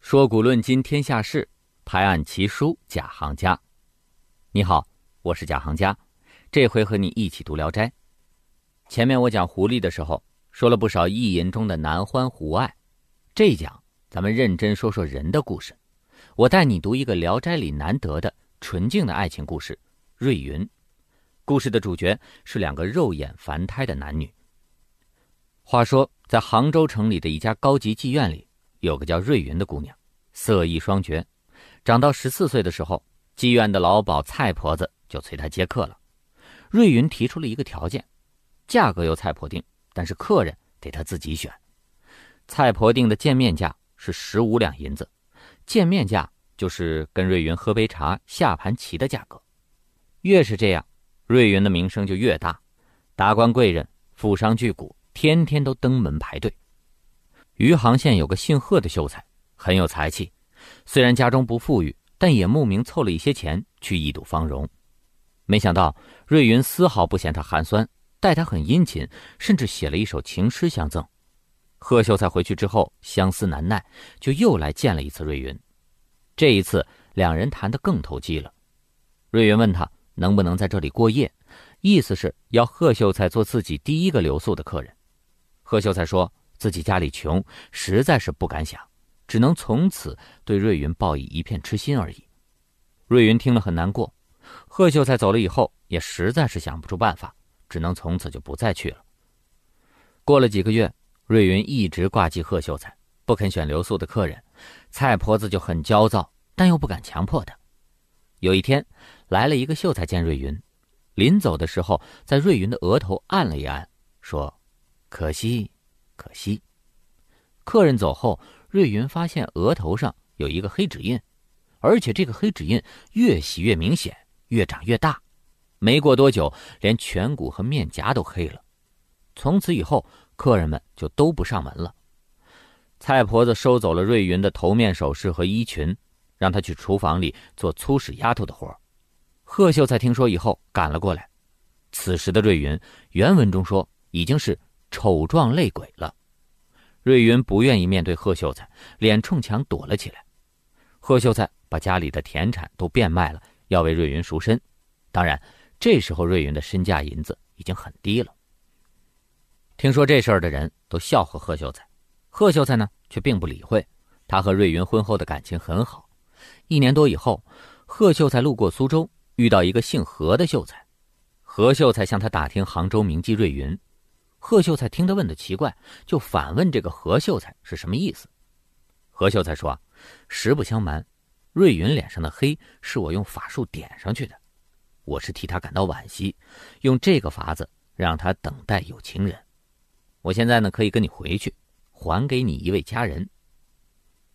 说古论今天下事，拍案奇书贾行家。你好，我是贾行家，这回和你一起读《聊斋》。前面我讲狐狸的时候，说了不少意淫中的男欢狐爱。这一讲，咱们认真说说人的故事。我带你读一个《聊斋》里难得的纯净的爱情故事——瑞云。故事的主角是两个肉眼凡胎的男女。话说，在杭州城里的一家高级妓院里，有个叫瑞云的姑娘。色艺双绝，长到十四岁的时候，妓院的老鸨蔡婆子就催她接客了。瑞云提出了一个条件，价格由蔡婆定，但是客人得她自己选。蔡婆定的见面价是十五两银子，见面价就是跟瑞云喝杯茶、下盘棋的价格。越是这样，瑞云的名声就越大，达官贵人、富商巨贾天天都登门排队。余杭县有个姓贺的秀才。很有才气，虽然家中不富裕，但也慕名凑了一些钱去一睹芳容。没想到瑞云丝毫不嫌他寒酸，待他很殷勤，甚至写了一首情诗相赠。贺秀才回去之后相思难耐，就又来见了一次瑞云。这一次两人谈得更投机了。瑞云问他能不能在这里过夜，意思是要贺秀才做自己第一个留宿的客人。贺秀才说自己家里穷，实在是不敢想。只能从此对瑞云报以一片痴心而已。瑞云听了很难过。贺秀才走了以后，也实在是想不出办法，只能从此就不再去了。过了几个月，瑞云一直挂记贺秀才，不肯选留宿的客人。蔡婆子就很焦躁，但又不敢强迫他。有一天，来了一个秀才见瑞云，临走的时候，在瑞云的额头按了一按，说：“可惜，可惜。”客人走后。瑞云发现额头上有一个黑指印，而且这个黑指印越洗越明显，越长越大。没过多久，连颧骨和面颊都黑了。从此以后，客人们就都不上门了。蔡婆子收走了瑞云的头面首饰和衣裙，让他去厨房里做粗使丫头的活。贺秀才听说以后赶了过来。此时的瑞云，原文中说已经是丑状累鬼了。瑞云不愿意面对贺秀才，脸冲墙躲了起来。贺秀才把家里的田产都变卖了，要为瑞云赎身。当然，这时候瑞云的身价银子已经很低了。听说这事儿的人都笑话贺秀才，贺秀才呢却并不理会。他和瑞云婚后的感情很好。一年多以后，贺秀才路过苏州，遇到一个姓何的秀才。何秀才向他打听杭州名妓瑞云。贺秀才听他问的奇怪，就反问这个何秀才是什么意思。何秀才说：“实不相瞒，瑞云脸上的黑是我用法术点上去的，我是替他感到惋惜，用这个法子让他等待有情人。我现在呢，可以跟你回去，还给你一位佳人。”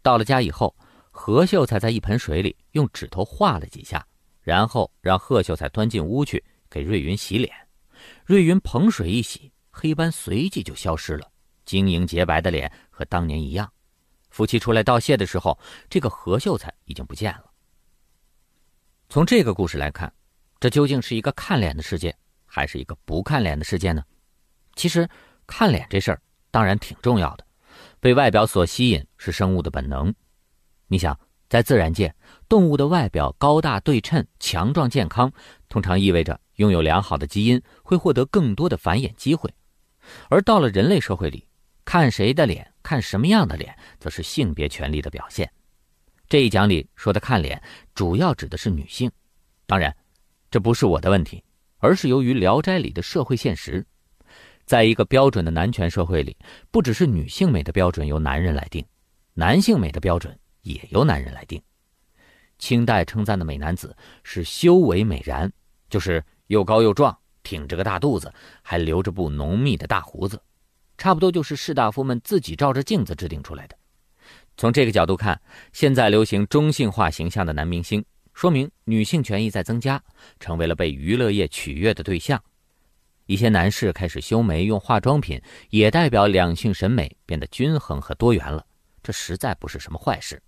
到了家以后，何秀才在一盆水里用指头画了几下，然后让贺秀才端进屋去给瑞云洗脸。瑞云捧水一洗。黑斑随即就消失了，晶莹洁白的脸和当年一样。夫妻出来道谢的时候，这个何秀才已经不见了。从这个故事来看，这究竟是一个看脸的世界，还是一个不看脸的世界呢？其实，看脸这事儿当然挺重要的，被外表所吸引是生物的本能。你想，在自然界，动物的外表高大对称、强壮健康，通常意味着拥有良好的基因，会获得更多的繁衍机会。而到了人类社会里，看谁的脸，看什么样的脸，则是性别权利的表现。这一讲里说的看脸，主要指的是女性。当然，这不是我的问题，而是由于《聊斋》里的社会现实。在一个标准的男权社会里，不只是女性美的标准由男人来定，男性美的标准也由男人来定。清代称赞的美男子是修为美然，就是又高又壮。挺着个大肚子，还留着不浓密的大胡子，差不多就是士大夫们自己照着镜子制定出来的。从这个角度看，现在流行中性化形象的男明星，说明女性权益在增加，成为了被娱乐业取悦的对象。一些男士开始修眉、用化妆品，也代表两性审美变得均衡和多元了。这实在不是什么坏事。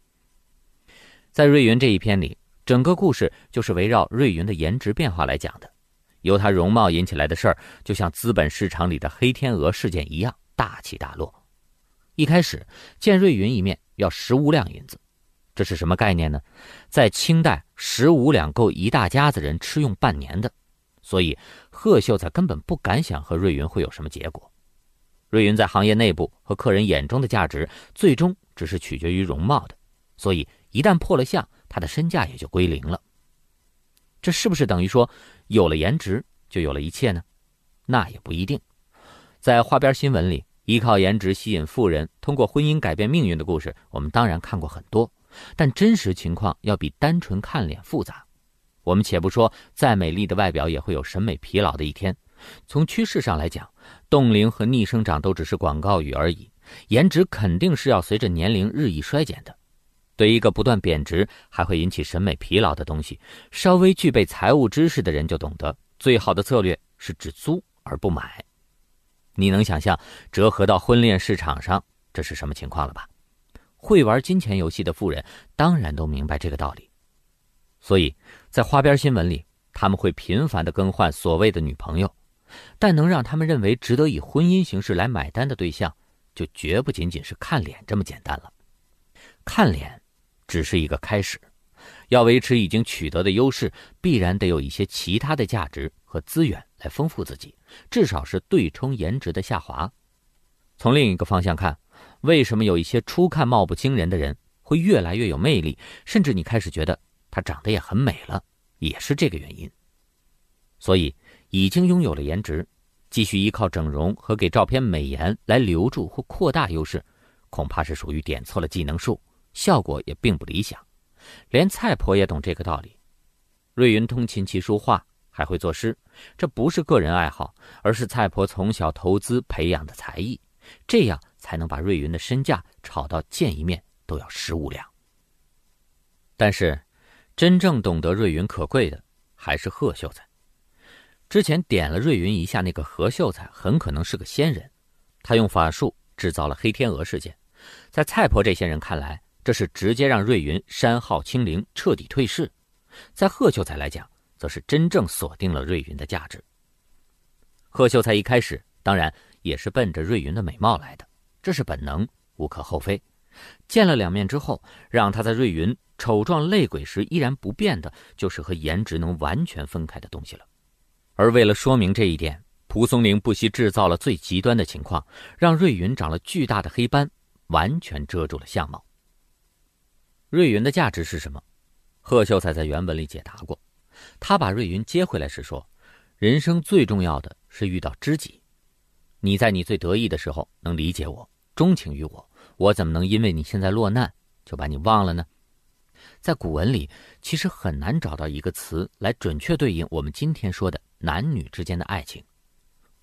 在瑞云这一篇里，整个故事就是围绕瑞云的颜值变化来讲的。由她容貌引起来的事儿，就像资本市场里的黑天鹅事件一样大起大落。一开始见瑞云一面要十五两银子，这是什么概念呢？在清代，十五两够一大家子人吃用半年的，所以贺秀才根本不敢想和瑞云会有什么结果。瑞云在行业内部和客人眼中的价值，最终只是取决于容貌的，所以一旦破了相，他的身价也就归零了。这是不是等于说有了颜值就有了一切呢？那也不一定。在花边新闻里，依靠颜值吸引富人，通过婚姻改变命运的故事，我们当然看过很多，但真实情况要比单纯看脸复杂。我们且不说再美丽的外表也会有审美疲劳的一天，从趋势上来讲。冻龄和逆生长都只是广告语而已，颜值肯定是要随着年龄日益衰减的。对一个不断贬值还会引起审美疲劳的东西，稍微具备财务知识的人就懂得，最好的策略是只租而不买。你能想象折合到婚恋市场上这是什么情况了吧？会玩金钱游戏的富人当然都明白这个道理，所以在花边新闻里，他们会频繁的更换所谓的女朋友。但能让他们认为值得以婚姻形式来买单的对象，就绝不仅仅是看脸这么简单了。看脸只是一个开始，要维持已经取得的优势，必然得有一些其他的价值和资源来丰富自己，至少是对冲颜值的下滑。从另一个方向看，为什么有一些初看貌不惊人的人会越来越有魅力，甚至你开始觉得他长得也很美了，也是这个原因。所以。已经拥有了颜值，继续依靠整容和给照片美颜来留住或扩大优势，恐怕是属于点错了技能树，效果也并不理想。连蔡婆也懂这个道理。瑞云通琴棋书画，还会作诗，这不是个人爱好，而是蔡婆从小投资培养的才艺，这样才能把瑞云的身价炒到见一面都要十五两。但是，真正懂得瑞云可贵的，还是贺秀才。之前点了瑞云一下，那个何秀才很可能是个仙人，他用法术制造了黑天鹅事件，在蔡婆这些人看来，这是直接让瑞云山号清零，彻底退市；在贺秀才来讲，则是真正锁定了瑞云的价值。贺秀才一开始当然也是奔着瑞云的美貌来的，这是本能，无可厚非。见了两面之后，让他在瑞云丑状泪鬼时依然不变的，就是和颜值能完全分开的东西了。而为了说明这一点，蒲松龄不惜制造了最极端的情况，让瑞云长了巨大的黑斑，完全遮住了相貌。瑞云的价值是什么？贺秀才在原文里解答过，他把瑞云接回来时说：“人生最重要的是遇到知己，你在你最得意的时候能理解我，钟情于我，我怎么能因为你现在落难就把你忘了呢？”在古文里，其实很难找到一个词来准确对应我们今天说的。男女之间的爱情，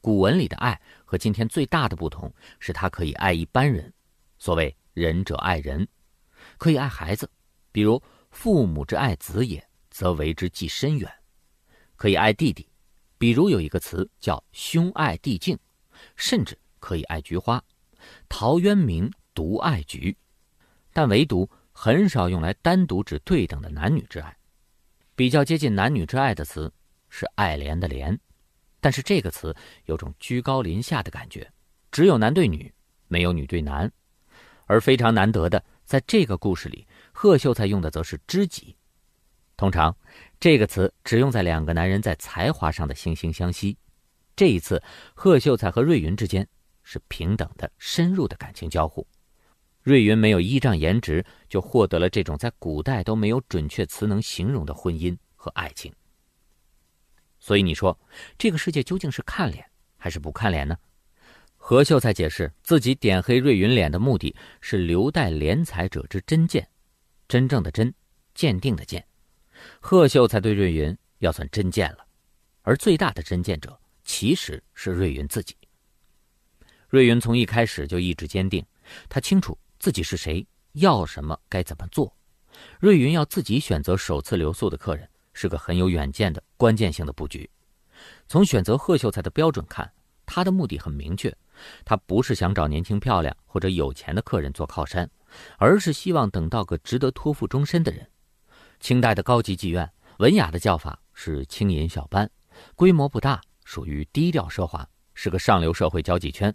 古文里的爱和今天最大的不同是，它可以爱一般人，所谓仁者爱人，可以爱孩子，比如父母之爱子也，则为之计深远；可以爱弟弟，比如有一个词叫兄爱弟敬，甚至可以爱菊花，陶渊明独爱菊，但唯独很少用来单独指对等的男女之爱，比较接近男女之爱的词。是爱怜的怜，但是这个词有种居高临下的感觉，只有男对女，没有女对男，而非常难得的，在这个故事里，贺秀才用的则是知己。通常，这个词只用在两个男人在才华上的惺惺相惜。这一次，贺秀才和瑞云之间是平等的、深入的感情交互。瑞云没有依仗颜值就获得了这种在古代都没有准确词能形容的婚姻和爱情。所以你说，这个世界究竟是看脸还是不看脸呢？何秀才解释自己点黑瑞云脸的目的是留待怜才者之真鉴，真正的真，鉴定的鉴。贺秀才对瑞云要算真鉴了，而最大的真鉴者其实是瑞云自己。瑞云从一开始就意志坚定，他清楚自己是谁，要什么，该怎么做。瑞云要自己选择首次留宿的客人。是个很有远见的关键性的布局。从选择贺秀才的标准看，他的目的很明确，他不是想找年轻漂亮或者有钱的客人做靠山，而是希望等到个值得托付终身的人。清代的高级妓院，文雅的叫法是轻银小班，规模不大，属于低调奢华，是个上流社会交际圈。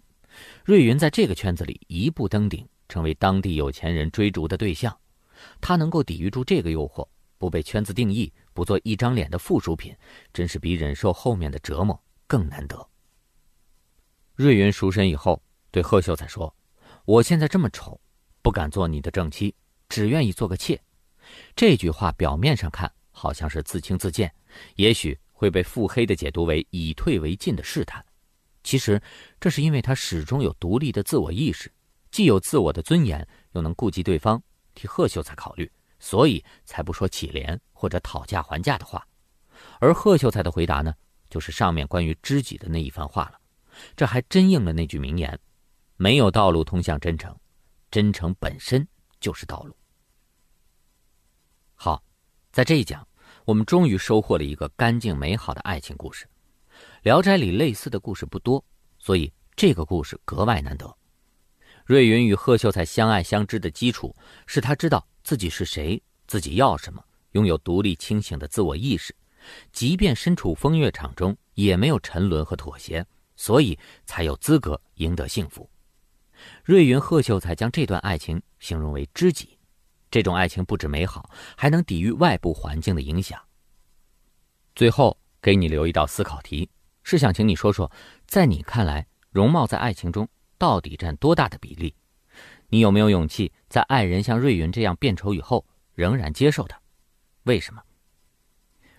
瑞云在这个圈子里一步登顶，成为当地有钱人追逐的对象。他能够抵御住这个诱惑，不被圈子定义，不做一张脸的附属品，真是比忍受后面的折磨更难得。瑞云赎身以后，对贺秀才说：“我现在这么丑，不敢做你的正妻，只愿意做个妾。”这句话表面上看好像是自轻自贱，也许会被腹黑的解读为以退为进的试探。其实，这是因为他始终有独立的自我意识，既有自我的尊严，又能顾及对方，替贺秀才考虑，所以才不说乞怜或者讨价还价的话。而贺秀才的回答呢，就是上面关于知己的那一番话了。这还真应了那句名言：没有道路通向真诚，真诚本身就是道路。好，在这一讲，我们终于收获了一个干净美好的爱情故事。《聊斋》里类似的故事不多，所以这个故事格外难得。瑞云与贺秀才相爱相知的基础是他知道自己是谁，自己要什么，拥有独立清醒的自我意识，即便身处风月场中，也没有沉沦和妥协，所以才有资格赢得幸福。瑞云贺秀才将这段爱情形容为知己，这种爱情不止美好，还能抵御外部环境的影响。最后给你留一道思考题。是想请你说说，在你看来，容貌在爱情中到底占多大的比例？你有没有勇气在爱人像瑞云这样变丑以后，仍然接受他？为什么？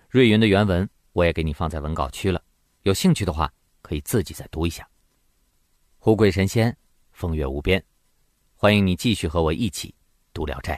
瑞云的原文我也给你放在文稿区了，有兴趣的话可以自己再读一下。富贵神仙，风月无边，欢迎你继续和我一起读《聊斋》。